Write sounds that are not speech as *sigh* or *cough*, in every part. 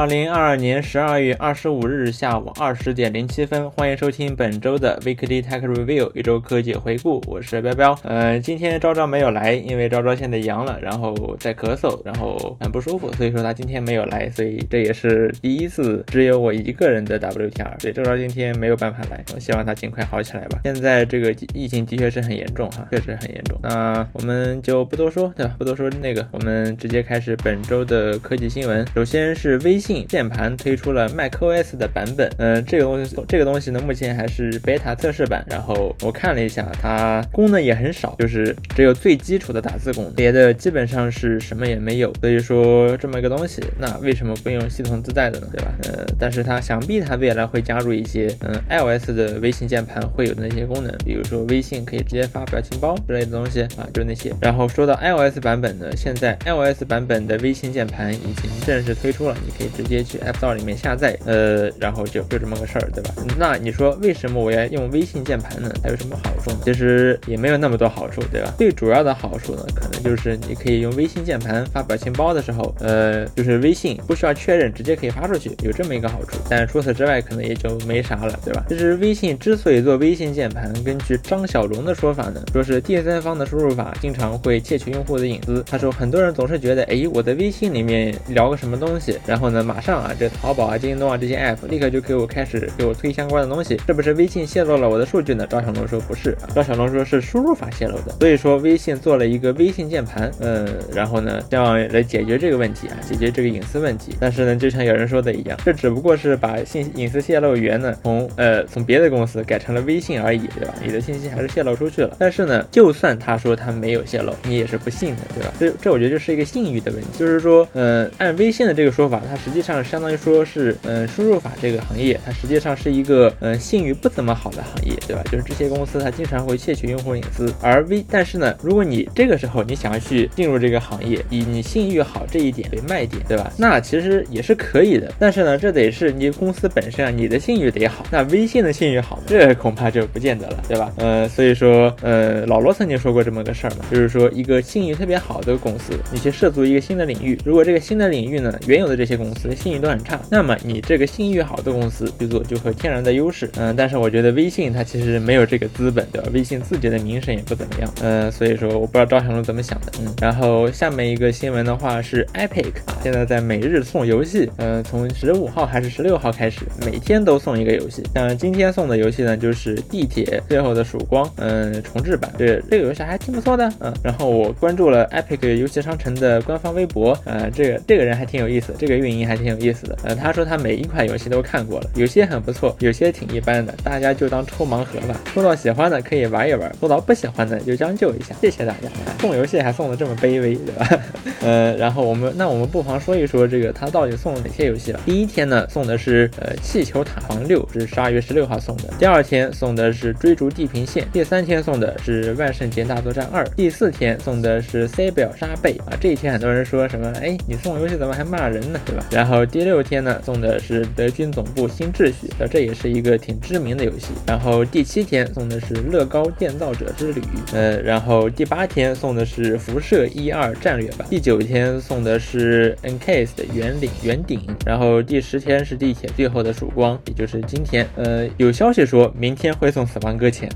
二零二二年十二月二十五日下午二十点零七分，欢迎收听本周的 Weekly Tech Review 一周科技回顾。我是彪彪。呃，今天昭昭没有来，因为昭昭现在阳了，然后在咳嗽，然后很不舒服，所以说他今天没有来。所以这也是第一次只有我一个人的 WTR。对昭昭今天没有办法来，我希望他尽快好起来吧。现在这个疫情的确是很严重哈，确实很严重。那我们就不多说，对吧？不多说那个，我们直接开始本周的科技新闻。首先是微信键盘推出了 macOS 的版本，嗯，这个东西这个东西呢，目前还是 beta 测试版。然后我看了一下，它功能也很少，就是只有最基础的打字功能，别的基本上是什么也没有。所以说这么一个东西，那为什么不用系统自带的呢？对吧？呃，但是它想必它未来会加入一些，嗯，iOS 的微信键盘会有的那些功能，比如说微信可以直接发表情包之类的东西啊，就那些。然后说到 iOS 版本呢，现在 iOS 版本的微信键盘已经正式推出了，你可以。直接去 App Store 里面下载，呃，然后就就这么个事儿，对吧？那你说为什么我要用微信键盘呢？它有什么好处呢？其实也没有那么多好处，对吧？最主要的好处呢，可能就是你可以用微信键盘发表情包的时候，呃，就是微信不需要确认，直接可以发出去，有这么一个好处。但除此之外，可能也就没啥了，对吧？其实微信之所以做微信键盘，根据张小龙的说法呢，说是第三方的输入法经常会窃取用户的隐私。他说很多人总是觉得，哎，我在微信里面聊个什么东西，然后呢？马上啊，这淘宝啊、京东啊这些 app 立刻就给我开始给我推相关的东西，是不是微信泄露了我的数据呢？赵小龙说不是，赵小龙说是输入法泄露的。所以说微信做了一个微信键盘，嗯，然后呢，这样来解决这个问题啊，解决这个隐私问题。但是呢，就像有人说的一样，这只不过是把信隐私泄露源呢从呃从别的公司改成了微信而已，对吧？你的信息还是泄露出去了。但是呢，就算他说他没有泄露，你也是不信的，对吧？这这我觉得就是一个信誉的问题，就是说，嗯，按微信的这个说法，它是。实际上相当于说是，嗯，输入法这个行业，它实际上是一个，嗯，信誉不怎么好的行业，对吧？就是这些公司它经常会窃取用户隐私，而微，但是呢，如果你这个时候你想要去进入这个行业，以你信誉好这一点为卖点，对吧？那其实也是可以的，但是呢，这得是你公司本身啊，你的信誉得好。那微信的信誉好，这恐怕就不见得了，对吧？呃，所以说，呃，老罗曾经说过这么个事儿嘛，就是说一个信誉特别好的公司，你去涉足一个新的领域，如果这个新的领域呢，原有的这些公司。信誉都很差，那么你这个信誉好的公司去做就会天然的优势。嗯，但是我觉得微信它其实没有这个资本，对吧？微信自己的名声也不怎么样。嗯，所以说我不知道赵小龙怎么想的。嗯，然后下面一个新闻的话是 Epic 啊，现在在每日送游戏。嗯，从十五号还是十六号开始，每天都送一个游戏。像今天送的游戏呢，就是地铁最后的曙光，嗯，重置版。对，这个游戏还挺不错的。嗯，然后我关注了 Epic 游戏商城的官方微博，呃，这个这个人还挺有意思，这个运营还。挺有意思的，呃，他说他每一款游戏都看过了，有些很不错，有些挺一般的，大家就当抽盲盒吧，抽到喜欢的可以玩一玩，抽到不喜欢的就将就一下，谢谢大家。送游戏还送的这么卑微，对吧？*laughs* 呃，然后我们那我们不妨说一说这个他到底送了哪些游戏了。第一天呢，送的是呃气球塔防六，是十二月十六号送的。第二天送的是追逐地平线。第三天送的是万圣节大作战二。第四天送的是 C 表沙贝啊。这一天很多人说什么？哎，你送游戏怎么还骂人呢？对吧？然。然后第六天呢，送的是德军总部新秩序，那这也是一个挺知名的游戏。然后第七天送的是乐高建造者之旅，呃，然后第八天送的是辐射一二战略版，第九天送的是 Encase 的圆领圆顶，然后第十天是地铁最后的曙光，也就是今天。呃，有消息说明天会送死亡搁浅，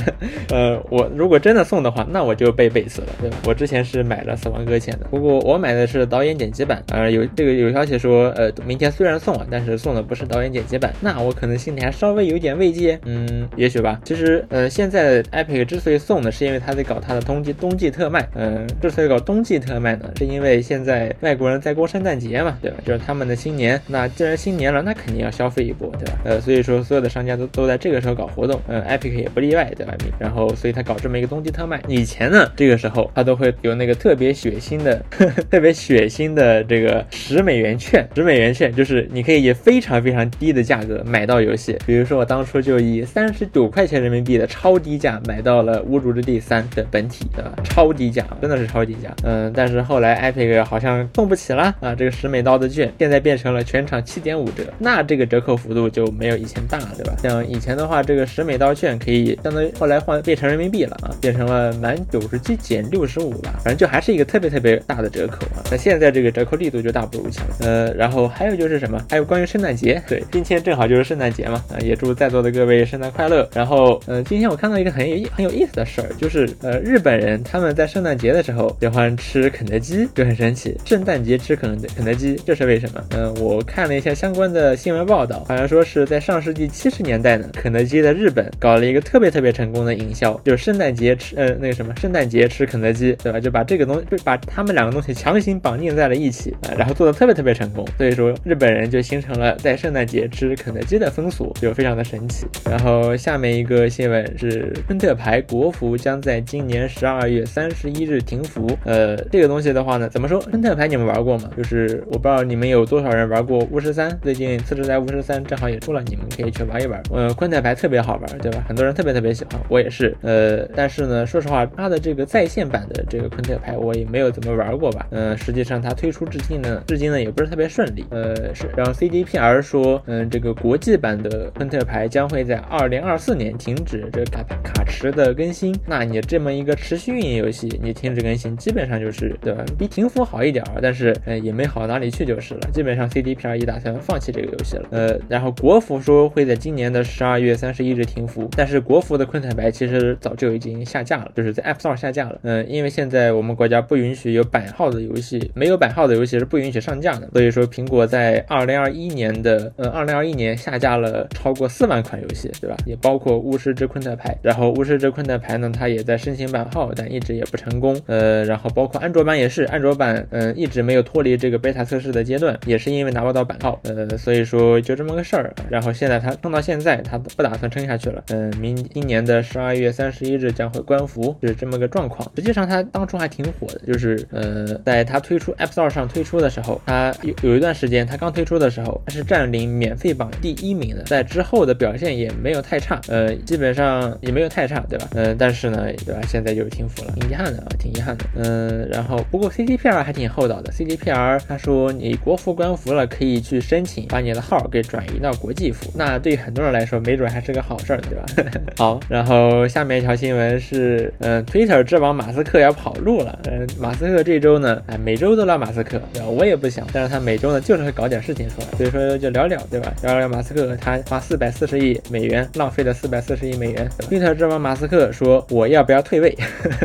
*laughs* 呃，我如果真的送的话，那我就被背死了，对吧？我之前是买了死亡搁浅的，不过我买的是导演剪辑版，呃，有这个有消息说。说呃，明天虽然送了，但是送的不是导演剪辑版，那我可能心里还稍微有点慰藉，嗯，也许吧。其实呃，现在 Epic 之所以送呢，是因为他在搞他的冬季冬季特卖，嗯，之所以搞冬季特卖呢，是因为现在外国人在过圣诞节嘛，对吧？就是他们的新年，那既然新年了，那肯定要消费一波，对吧？呃，所以说所有的商家都都在这个时候搞活动，嗯，Epic 也不例外，对吧？然后所以他搞这么一个冬季特卖，以前呢，这个时候他都会有那个特别血腥的、呵 *laughs* 呵特别血腥的这个十美元券。十美元券就是你可以以非常非常低的价格买到游戏，比如说我当初就以三十九块钱人民币的超低价买到了《无主之地三》的本体，对吧？超低价，真的是超低价。嗯，但是后来 Epic 好像送不起了啊，这个十美刀的券现在变成了全场七点五折，那这个折扣幅度就没有以前大了，对吧？像以前的话，这个十美刀券可以相当于后来换变成人民币了啊，变成了满九十七减六十五吧，反正就还是一个特别特别大的折扣啊。那现在这个折扣力度就大不如前了，呃。呃，然后还有就是什么？还有关于圣诞节，对，今天正好就是圣诞节嘛，啊，也祝在座的各位圣诞快乐。然后，呃，今天我看到一个很有很有意思的事儿，就是呃，日本人他们在圣诞节的时候喜欢吃肯德基，就很神奇。圣诞节吃肯肯德基，这是为什么？嗯，我看了一下相关的新闻报道，好像说是在上世纪七十年代呢，肯德基在日本搞了一个特别特别成功的营销，就是圣诞节吃，呃，那个什么，圣诞节吃肯德基，对吧？就把这个东西，把他们两个东西强行绑定在了一起，啊，然后做的特别特别成功。所以说，日本人就形成了在圣诞节吃肯德基的风俗，就非常的神奇。然后下面一个新闻是，昆特牌国服将在今年十二月三十一日停服。呃，这个东西的话呢，怎么说？昆特牌你们玩过吗？就是我不知道你们有多少人玩过巫师三，最近次世代巫师三正好也出了，你们可以去玩一玩。呃，昆特牌特别好玩，对吧？很多人特别特别喜欢，我也是。呃，但是呢，说实话，它的这个在线版的这个昆特牌我也没有怎么玩过吧。嗯，实际上它推出至今呢，至今呢也不是特别特别顺利。呃，是。然后 CDPR 说，嗯，这个国际版的昆特牌将会在二零二四年停止这个卡卡池的更新。那你这么一个持续运营游戏，你停止更新，基本上就是对吧？比停服好一点，但是呃也没好哪里去就是了。基本上 CDPR 也打算放弃这个游戏了。呃，然后国服说会在今年的十二月三十一日停服，但是国服的昆特牌其实早就已经下架了，就是在 App Store 下架了。嗯，因为现在我们国家不允许有版号的游戏，没有版号的游戏是不允许上架的。所以说苹果在二零二一年的呃二零二一年下架了超过四万款游戏，对吧？也包括巫师之昆特牌。然后巫师之昆特牌呢，它也在申请版号，但一直也不成功。呃，然后包括安卓版也是，安卓版嗯一直没有脱离这个 beta 测试的阶段，也是因为拿不到版号。呃，所以说就这么个事儿。然后现在它撑到现在，它不打算撑下去了。嗯，明今年的十二月三十一日将会关服，就是这么个状况。实际上它当初还挺火的，就是呃，在它推出 App Store 上推出的时候，它有有一段时间，它刚推出的时候，它是占领免费榜第一名的，在之后的表现也没有太差，呃，基本上也没有太差，对吧？嗯，但是呢，对吧？现在就是停服了，挺遗憾的啊，挺遗憾的。嗯，然后不过 CDPR 还挺厚道的，CDPR 他说你国服关服了，可以去申请把你的号给转移到国际服，那对很多人来说，没准还是个好事儿，对吧？*laughs* 好，然后下面一条新闻是，嗯，Twitter 之王马斯克要跑路了，嗯，马斯克这周呢，哎，每周都拉马斯克，对吧？我也不想，但是他每每周呢就是会搞点事情出来，所以说就聊聊，对吧？聊聊马斯克，他花四百四十亿美元浪费了四百四十亿美元。Twitter 之王马斯克说，我要不要退位？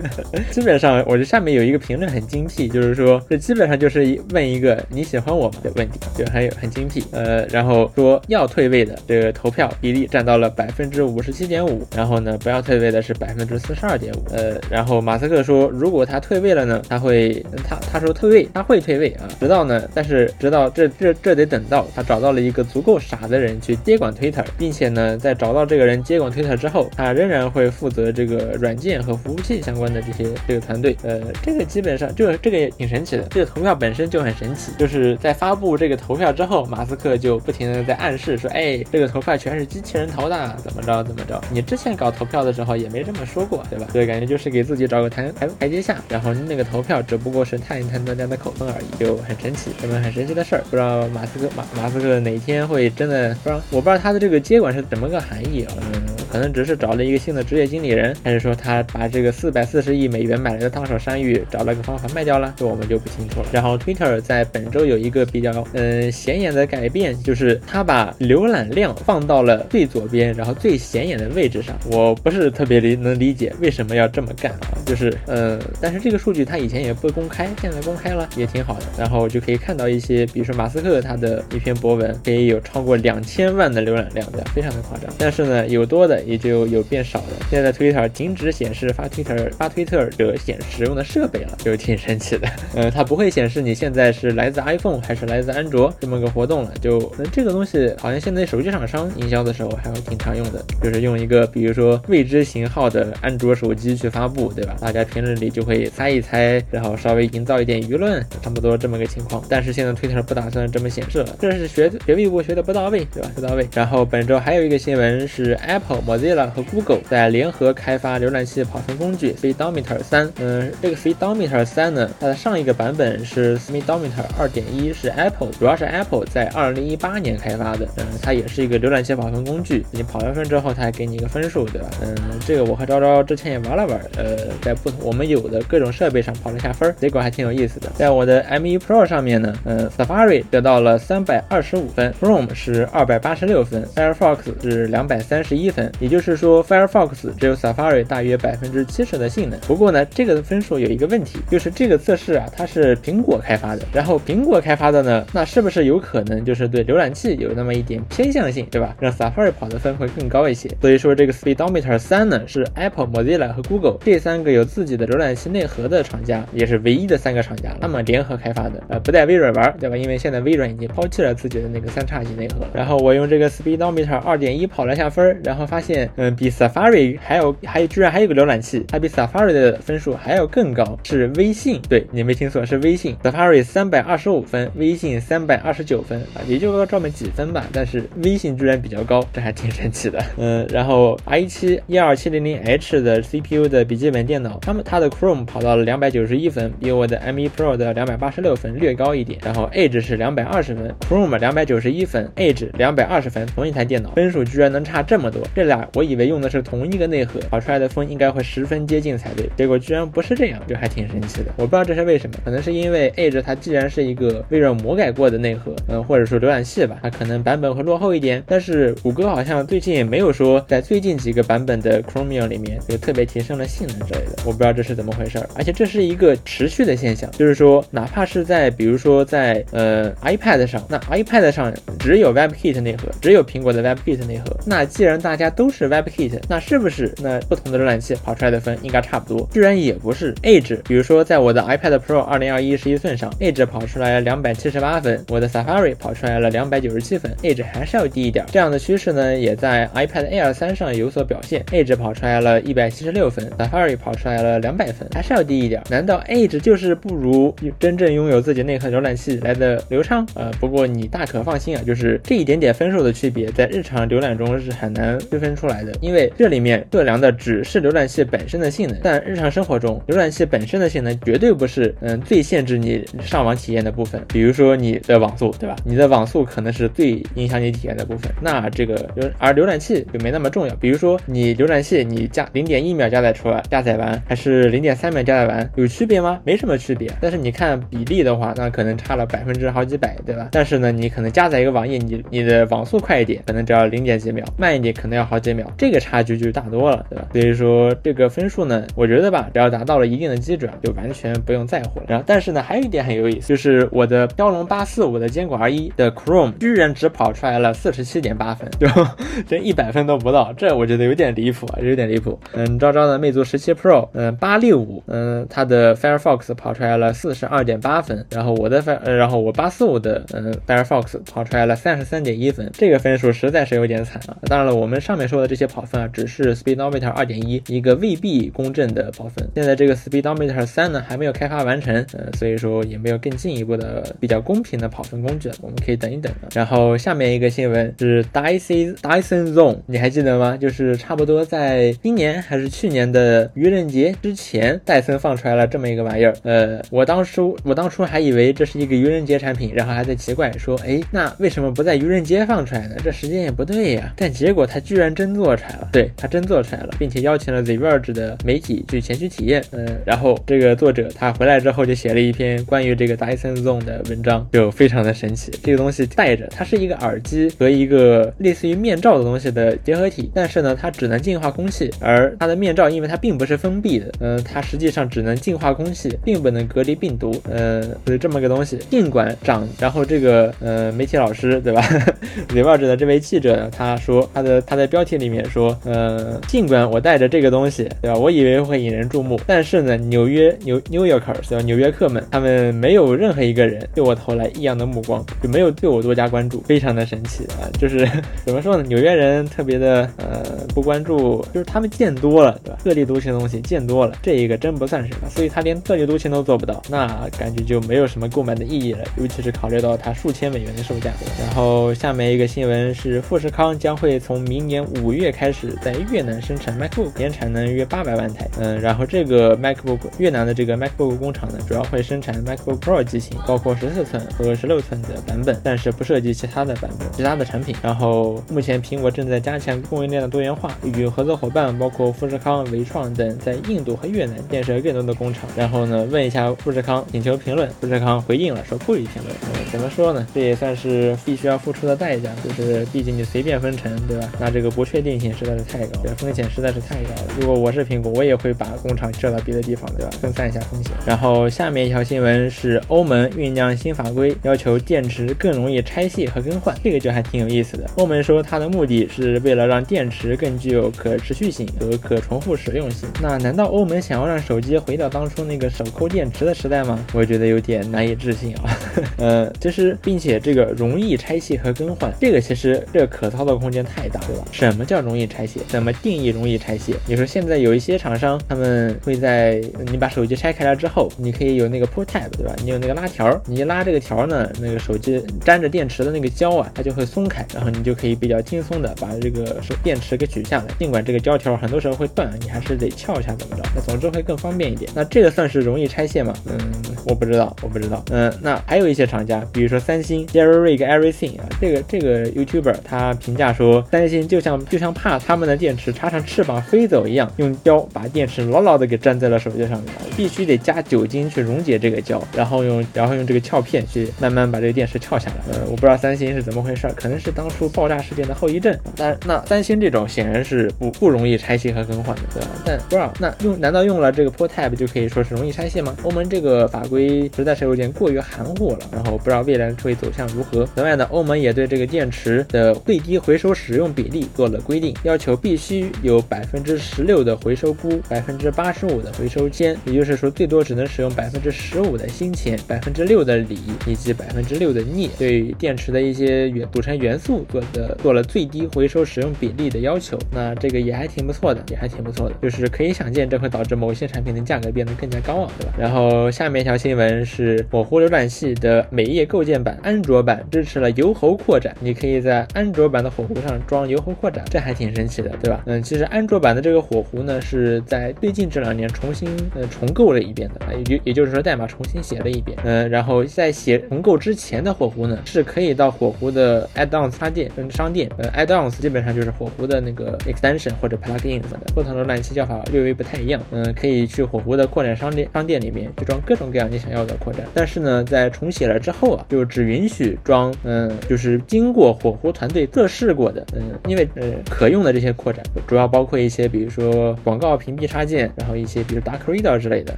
*laughs* 基本上，我这下面有一个评论很精辟，就是说，这基本上就是问一个你喜欢我吗的问题，就很有很精辟。呃，然后说要退位的这个投票比例占到了百分之五十七点五，然后呢，不要退位的是百分之四十二点五。呃，然后马斯克说，如果他退位了呢，他会他他说退位，他会退位啊，直到呢，但是直到这这这得等到他找到了一个足够傻的人去接管 Twitter，并且呢，在找到这个人接管 Twitter 之后，他仍然会负责这个软件和服务器相关的这些这个团队。呃，这个基本上就这个也挺神奇的，这个投票本身就很神奇，就是在发布这个投票之后，马斯克就不停的在暗示说，哎，这个投票全是机器人投的，怎么着怎么着。你之前搞投票的时候也没这么说过，对吧？所以感觉就是给自己找个台台台阶下，然后那个投票只不过是探一探大家的口风而已，就很神奇，这么很神奇 *laughs* 的事儿。不知道马斯克马马斯克哪天会真的不知道，我不知道他的这个接管是怎么个含义啊？嗯，可能只是找了一个新的职业经理人，还是说他把这个四百四十亿美元买来的烫手山芋找了个方法卖掉了？这我们就不清楚了。然后 Twitter 在本周有一个比较嗯显眼的改变，就是他把浏览量放到了最左边，然后最显眼的位置上。我不是特别理能理解为什么要这么干啊？就是呃，但是这个数据他以前也不公开，现在公开了也挺好的。然后就可以看到一些，比如说马斯克他的一篇博文可以有超过两千万的浏览量，对？非常的夸张。但是呢，有多的也就有变少了。现在 Twitter 停止显示发 Twitter 发推特者显使用的设备了，就挺神奇的。*laughs* 呃，它不会显示你现在是来自 iPhone 还是来自安卓这么个活动了。就那这个东西好像现在手机厂商营销的时候还挺常用的，就是用一个比如说未知型号的安卓手机去发布，对吧？大家平日里就会猜一猜，然后稍微营造一点舆论，差不多这么个情况。但是现在 Twitter 不打算这么显示了，这是学学位部学的不到位，对吧？不到位。然后本周还有一个新闻是 Apple Mozilla 和 Google 在联合开发浏览器跑分工具 Speedometer 三。嗯，这个 Speedometer 三呢，它的上一个版本是 Speedometer 二点一，是 Apple，主要是 Apple 在二零一八年开发的。嗯，它也是一个浏览器跑分工具，你跑完分之后，它还给你一个分数，对吧？嗯，这个我和昭昭之前也玩了玩，呃，在不同我们有的各种设备上跑了一下分，结果还挺有意思的。在我的 M1 Pro 上面呢，嗯，Safari 得到了三百二十五分，Chrome 是二百八十六分，Firefox 是两百三十一分，也就是说 Firefox 只有 Safari 大约百分之七十的性能。不过呢，这个分数有一个问题，就是这个测试啊，它是苹果开发的，然后苹果开发的呢，那是不是有可能就是对浏览器有那么一点偏向性，对吧？让 Safari 跑的分会更高一些。所以说这个 Speedometer 三呢，是 Apple、Mozilla 和 Google 这三个有自己的浏览器内核的厂家，也是唯一的三个厂家，那么联合开发的，呃，不带微软玩，对吧？因为现在微软已经抛弃了自己的那个三叉戟内核。然后我用这个 Speedometer 二点一跑了下分，然后发现，现嗯，比 Safari 还有还居然还有个浏览器，它比 Safari 的分数还要更高，是微信。对你没听错，是微信。Safari 三百二十五分，微信三百二十九分啊，也就这么几分吧。但是微信居然比较高，这还挺神奇的。嗯，然后 i7 一二七零零 H 的 CPU 的笔记本电脑，他们它的 Chrome 跑到了两百九十一分，比我的 M1 Pro 的两百八十六分略高一点。然后 Edge 是两百二十分，Chrome 两百九十一分，Edge 两百二十分，同一台电脑分数居然能差这么多。这两我以为用的是同一个内核，跑出来的风应该会十分接近才对，结果居然不是这样，就还挺神奇的。我不知道这是为什么，可能是因为 Edge 它既然是一个微软魔改过的内核，嗯，或者说浏览器吧，它可能版本会落后一点。但是谷歌好像最近也没有说在最近几个版本的 Chromium 里面就特别提升了性能之类的，我不知道这是怎么回事。而且这是一个持续的现象，就是说哪怕是在比如说在呃 iPad 上，那 iPad 上只有 WebKit 内核，只有苹果的 WebKit 内核。那既然大家都都是 WebKit，那是不是那不同的浏览器跑出来的分应该差不多？居然也不是。Edge，比如说在我的 iPad Pro 二零二一十一寸上，Edge 跑出来两百七十八分，我的 Safari 跑出来了两百九十七分，Edge 还是要低一点。这样的趋势呢，也在 iPad Air 三上有所表现，Edge 跑出来了一百七十六分，Safari 跑出来了两百分，还是要低一点。难道 Edge 就是不如真正拥有自己内核浏览器来的流畅？呃，不过你大可放心啊，就是这一点点分数的区别，在日常浏览中是很难区分出来的，因为这里面测量的只是浏览器本身的性能，但日常生活中浏览器本身的性能绝对不是嗯最限制你上网体验的部分。比如说你的网速，对吧？你的网速可能是最影响你体验的部分。那这个而浏览器就没那么重要。比如说你浏览器你加零点一秒加载出来加载完，还是零点三秒加载完，有区别吗？没什么区别。但是你看比例的话，那可能差了百分之好几百，对吧？但是呢，你可能加载一个网页，你你的网速快一点，可能只要零点几秒；慢一点，可能要好几秒。这个差距就大多了，对吧？所以说这个分数呢，我觉得吧，只要达到了一定的基准，就完全不用在乎了。然后，但是呢，还有一点很有意思，就是我的骁龙八四五的坚果 R 一的 Chrome 居然只跑出来了四十七点八分，就 *laughs* 这一百分都不到，这我觉得有点离谱啊，有点离谱。嗯，昭昭的魅族十七 Pro，嗯，八六五，嗯，它的 Firefox 跑出来了四十二点八分，然后我的 Fire，然后我八四五的嗯 Firefox 跑出来了三十三点一分，这个分数实在是有点惨啊。当然了，我们上面说说的这些跑分啊，只是 Speedometer 二点一一个未必公正的跑分。现在这个 Speedometer 三呢还没有开发完成，呃，所以说也没有更进一步的比较公平的跑分工具，我们可以等一等。然后下面一个新闻是 Dyson Dyson Zone，你还记得吗？就是差不多在今年还是去年的愚人节之前，戴森放出来了这么一个玩意儿。呃，我当初我当初还以为这是一个愚人节产品，然后还在奇怪说，哎，那为什么不在愚人节放出来呢？这时间也不对呀。但结果他居然真做出来了，对他真做出来了，并且邀请了 The Verge 的媒体去前去体验。嗯，然后这个作者他回来之后就写了一篇关于这个 Dyson Zone 的文章，就非常的神奇。这个东西戴着，它是一个耳机和一个类似于面罩的东西的结合体，但是呢，它只能净化空气，而它的面罩因为它并不是封闭的，嗯，它实际上只能净化空气，并不能隔离病毒，呃，是这么个东西。尽管长，然后这个呃媒体老师对吧，*laughs* The v e r g e 的这位记者，他说他的他的标题这里面说，呃，尽管我带着这个东西，对吧？我以为会引人注目，但是呢，纽约纽 New Yorkers 对吧？纽约客们，他们没有任何一个人对我投来异样的目光，就没有对我多加关注，非常的神奇啊！就是 *laughs* 怎么说呢？纽约人特别的呃不关注，就是他们见多了，对吧？特立独行的东西见多了，这一个真不算什么，所以他连特立独行都做不到，那感觉就没有什么购买的意义了，尤其是考虑到它数千美元的售价。然后下面一个新闻是，富士康将会从明年五月开始在越南生产 MacBook，年产能约八百万台。嗯，然后这个 MacBook 越南的这个 MacBook 工厂呢，主要会生产 MacBook Pro 机型，包括十四寸和十六寸的版本，但是不涉及其他的版本、其他的产品。然后目前苹果正在加强供应链的多元化，与合作伙伴包括富士康、伟创等在印度和越南建设更多的工厂。然后呢，问一下富士康，请求评论。富士康回应了，说不予评论。嗯，怎么说呢？这也算是必须要付出的代价，就是毕竟你随便分成，对吧？那这个不确定性实在是太高，对风险实在是太高了。如果我是苹果，我也会把工厂设到别的地方，对吧？分散一下风险。然后下面一条新闻是欧盟酝酿新法规，要求电池更容易拆卸和更换，这个就还挺有意思的。欧盟说它的目的是为了让电池更具有可持续性和可重复使用性。那难道欧盟想要让手机回到当初那个手抠电池的时代吗？我觉得有点难以置信啊。*laughs* 呃，其实并且这个容易拆卸和更换，这个其实这个可操作空间太大，对吧？什么叫容易拆卸？怎么定义容易拆卸？你说现在有一些厂商，他们会在你把手机拆开了之后，你可以有那个 pull tab，对吧？你有那个拉条，你一拉这个条呢，那个手机粘着电池的那个胶啊，它就会松开，然后你就可以比较轻松的把这个手电池给取下来。尽管这个胶条很多时候会断，你还是得撬一下怎么着？那总之会更方便一点。那这个算是容易拆卸吗？嗯，我不知道，我不知道。嗯，那还有一些厂家，比如说三星 Jerry Rig Everything 啊，这个这个 YouTuber 他评价说，三星就像就像怕他们的电池插上翅膀飞走一样，用胶把电池牢牢的给粘在了手机上面，必须得加酒精去溶解这个胶，然后用然后用这个撬片去慢慢把这个电池撬下来。呃，我不知道三星是怎么回事，可能是当初爆炸事件的后遗症。但那三星这种显然是不不容易拆卸和更换的，对吧？但不知道那用难道用了这个 Pull Tab 就可以说是容易拆卸吗？欧盟这个法规实在是有点过于含糊了，然后不知道未来会走向如何。此外呢，欧盟也对这个电池的最低回收使用比例做了规定，要求必须有百分之十六的回收钴，百分之八十五的回收铅，也就是说最多只能使用百分之十五的锌铅，百分之六的锂以及百分之六的镍，对电池的一些元组成元素做的做了最低回收使用比例的要求。那这个也还挺不错的，也还挺不错的，就是可以想见这会导致某些产品的价格变得更加高昂，对吧？然后下面一条新闻是火狐浏览器的美页构建版安卓版支持了油猴扩展，你可以在安卓版的火狐上装油猴扩展，这还挺神奇的，对吧？嗯，其实安卓版的这个火狐呢是在最近这两年重新呃重构了一遍的，也就也就是说代码重新写了一遍，嗯，然后在写重构之前的火狐呢是可以到火狐的 add-ons 插件跟商店，呃，add-ons 基本上就是火狐的那个 extension 或者 plugin 什么的，不同的浏览器叫法略微不太一样，嗯，可以去火狐的扩展商店商店里面去装各种各样你想要的扩展，但是呢，在重写了之后啊，就只允许装，嗯，就是经过火狐团队测试过的，嗯，因为呃可用的这些扩展主要包括一些，比如说广告屏蔽插件，然后一些比如 Dark Reader 之类的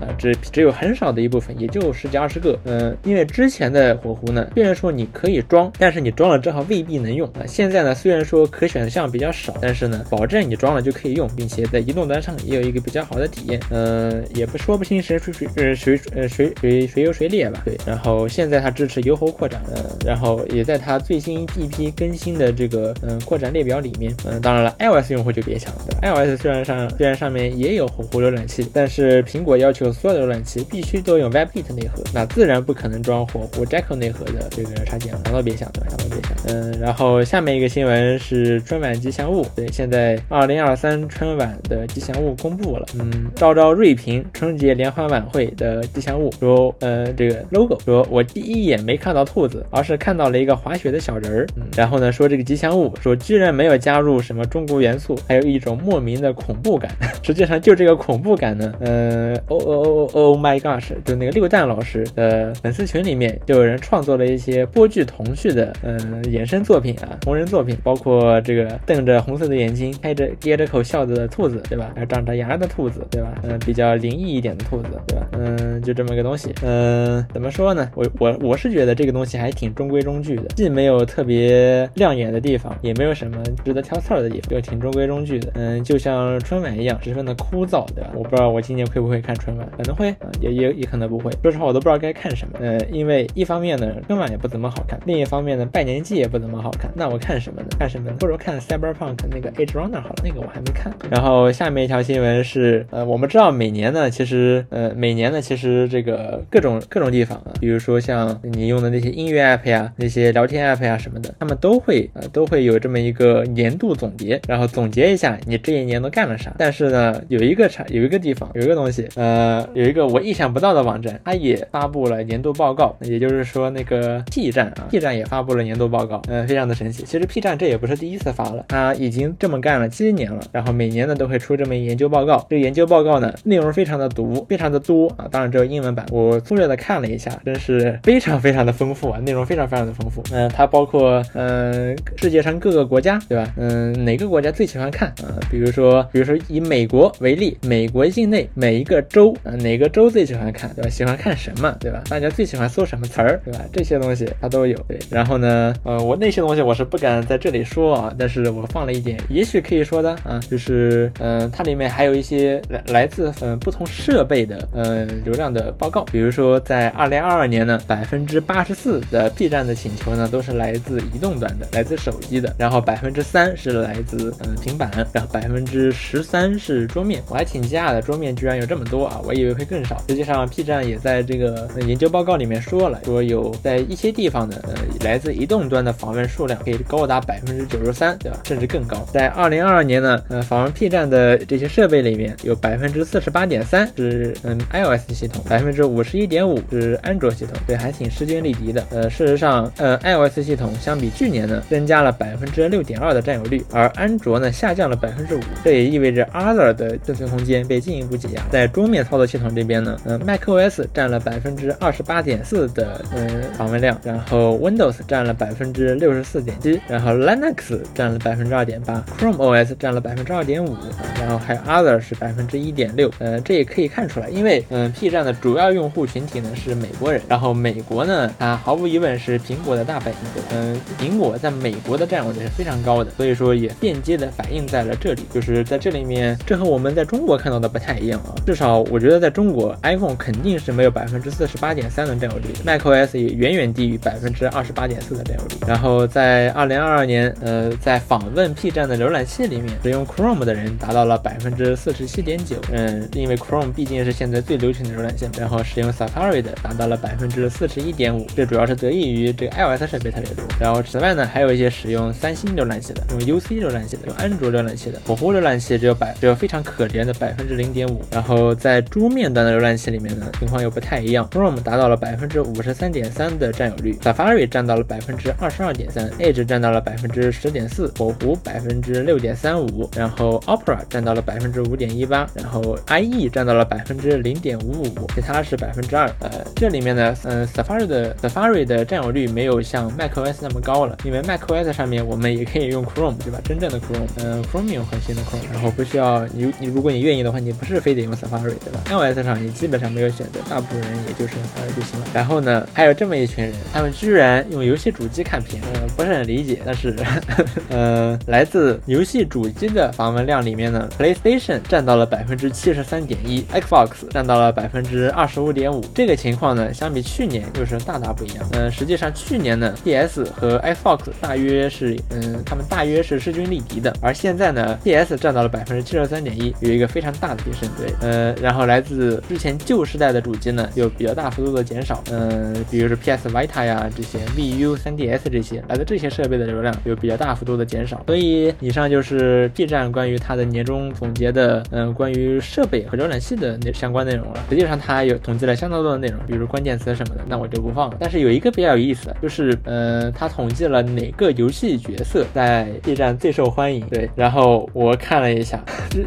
啊，只只有很少的一部分，也就十几二十个，嗯，因为之前的火狐呢，虽然说你可以装，但是你装了之后未必能用啊，现在呢，虽然说可选项比较少，但是呢，保证你装了就可以用，并且在移动端上也有一个比较好的体验，嗯，也不说不清谁谁谁呃谁呃谁谁谁优谁劣吧，对，然后现在它支持油喉扩展，嗯，然后也在它最新一批更新的这个嗯扩展列表里面，嗯，当然了，iOS 用户就别想了，？iOS 虽然上虽然上面也有火狐浏览器，但是苹果要求所有的浏览器必须都用 WebKit 内核，那自然不可能装火狐 Jacko 内核的这个插件了，想都别想，对吧？想都别想，嗯，然后下面一个新闻是春晚吉祥物，对，现在二零二三春晚的吉祥物公布了，嗯，昭昭瑞平春节联欢晚会的吉祥物，说，呃，这个 logo，说我第一眼没看到兔子，而是看到了一个滑雪的小人儿，嗯，然后呢，说这个吉祥物，说居然没有加入什么中国元素，还有一种莫名的恐怖感，*laughs* 实际上就这个恐怖感呢，呃，oh oh oh oh my gosh，就那个六蛋老师的粉丝群里面就有人创作了一些波剧童趣的，嗯，衍生作品啊，同人作品，包括这个瞪着红色的眼睛，开着咧着口笑的兔子，对吧？还有长着牙的兔子，对吧？嗯，比较灵异一点的兔子，对吧？嗯，就这么个东西，东西嗯，怎么说呢？我我我是觉得这个东西还挺中规中矩的，既没有特别亮眼的地方，也没有什么值得挑刺儿的地方，就挺中规中矩的。嗯，就像春晚一样，十分的枯燥，对吧？我不知道我今年会不会看春晚，可能会，也也也可能不会。说实话，我都不知道该看什么。呃，因为一方面呢，春晚也不怎么好看；另一方面呢，拜年季也不怎么好看。那我看什么呢？看什么呢？不如看 Cyberpunk 那个 Age Runner 好了，那个我还没看。然后下面一条新闻是，呃，我们知道每年呢，其实，呃，每年呢，其实这个个各种各种地方啊，比如说像你用的那些音乐 app 呀、那些聊天 app 呀什么的，他们都会呃都会有这么一个年度总结，然后总结一下你这一年都干了啥。但是呢，有一个产有一个地方有一个东西，呃，有一个我意想不到的网站，它也发布了年度报告，也就是说那个 P 站啊，P 站也发布了年度报告，呃，非常的神奇。其实 P 站这也不是第一次发了，它已经这么干了七年了，然后每年呢都会出这么一研究报告。这个研究报告呢内容非常的毒，非常的多啊，当然只有英文版，我粗略的看了一下，真是非常非常的丰富啊，内容非常非常的丰富。嗯，它包括嗯世界上各个国家，对吧？嗯，哪个国家最喜欢看啊？比如说，比如说以美国为例，美国境内每一个州啊，哪个州最喜欢看，对吧？喜欢看什么，对吧？大家最喜欢搜什么词儿，对吧？这些东西它都有。对，然后呢，呃，我那些东西我是不敢在这里说啊，但是我放了一点，也许可以说的啊，就是嗯，它里面还有一些来来自嗯不同设备的嗯流量的报告，比如说在二零二二年呢，百分之八十四的 B 站的请求呢都是来自移动端的，来自手机的，然后百分之三是来自嗯平板，然后百分之十三是桌面，我还挺惊讶的，桌面居然有这么多啊，我以为会更少。实际上 B 站也在这个研究报告里面说了，说有在一些地方呢，呃，来自移动端的访问数量可以高达百分之九十三，对吧？甚至更高。在二零二二年呢，呃，访问 P 站的这些设备里面有百分之四十八点三是嗯 iOS 系统，百分之五十一点五是安卓系统，对，还挺势均力敌的。呃，事实上，呃，iOS 系统相比去年呢，增加了百分之六点二的占有率，而安卓呢下降了百分之五，这也意味着 Other 的内存空间被进一步挤压。在桌面操作系统这边呢，呃，macOS 占了百分之二十八点四的嗯访问量，然后 Windows 占了百分之六十四点七，然后 Linux 占了百分之二点八，Chrome OS 占了百分之二点五，然后还有 Other 是百分之一点六。呃，这也可以看出来，因为嗯，P 站的主要用用户群体呢是美国人，然后美国呢，它毫无疑问是苹果的大本营，嗯，苹果在美国的占有率是非常高的，所以说也间接的反映在了这里，就是在这里面，这和我们在中国看到的不太一样啊，至少我觉得在中国，iPhone 肯定是没有百分之四十八点三的占有率的，macOS 也远远低于百分之二十八点四的占有率。然后在二零二二年，呃，在访问 P 站的浏览器里面，使用 Chrome 的人达到了百分之四十七点九，嗯，因为 Chrome 毕竟是现在最流行的浏览器，然后使用 Safari 的达到了百分之四十一点五，这主要是得益于这个 iOS 设备特别多。然后此外呢，还有一些使用三星浏览器的，用 UC 浏览器的，用安卓浏览器的，火狐浏览器只有百只有非常可怜的百分之零点五。然后在桌面端的浏览器里面呢，情况又不太一样，Chrome 达到了百分之五十三点三的占有率，Safari 占到了百分之二十二点三，Edge 占到了百分之十点四，火狐百分之六点三五，然后 Opera 占到了百分之五点一八，然后 IE 占到了百分之零点五五，其他是是百分之二。呃，这里面呢，嗯，Safari 的 Safari 的占有率没有像 macOS 那么高了，因为 macOS 上面我们也可以用 Chrome，对吧？真正的 Chrome，嗯，Chromium 核心的 Chrome，然后不需要你你如果你愿意的话，你不是非得用 Safari，对吧？iOS 上你基本上没有选择，大部分人也就是 Safari 就行了。然后呢，还有这么一群人，他们居然用游戏主机看片，呃，不是很理解，但是，*laughs* 呃，来自游戏主机的访问量里面呢，PlayStation 占到了百分之七十三点一，Xbox 占到了百分之二十五点五。这个情况呢，相比去年又是大大不一样。嗯，实际上去年呢，PS 和 Xbox 大约是，嗯，他们大约是势均力敌的，而现在呢，PS 占到了百分之七十三点一，有一个非常大的提升。对，呃，然后来自之前旧时代的主机呢，有比较大幅度的减少。嗯，比如说 PS Vita 呀这些，VU、3DS 这些，来自这些设备的流量有比较大幅度的减少。所以以上就是 B 站关于它的年终总结的，嗯，关于设备和浏览器的那相关内容了。实际上它有同统计了相当多的内容，比如关键词什么的，那我就不放了。但是有一个比较有意思的，就是，呃，他统计了哪个游戏角色在 B 站最受欢迎。对，然后我看了一下，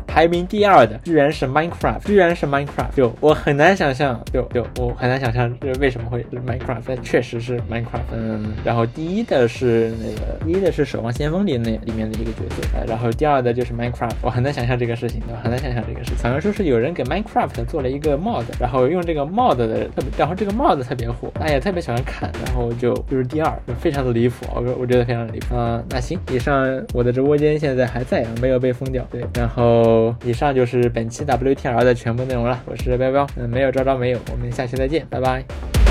排名第二的居然是 Minecraft，居然是 Minecraft。就我很难想象，就就我很难想象这为什么会是 Minecraft，但确实是 Minecraft。嗯，然后第一的是那个，第一的是《守望先锋》里那里面的一个角色，然后第二的就是 Minecraft。我很难想象这个事情，我很难想象这个事情。好像说是有人给 Minecraft 做了一个 mod，然后用这个这个帽子的特别，然后这个帽子特别火，大家也特别喜欢看，然后就就是第二，就非常的离谱，我我觉得非常离谱啊、那行，以上我的直播间现在还在啊，没有被封掉。对，然后以上就是本期 WTR 的全部内容了。我是彪彪，嗯，没有招招没有，我们下期再见，拜拜。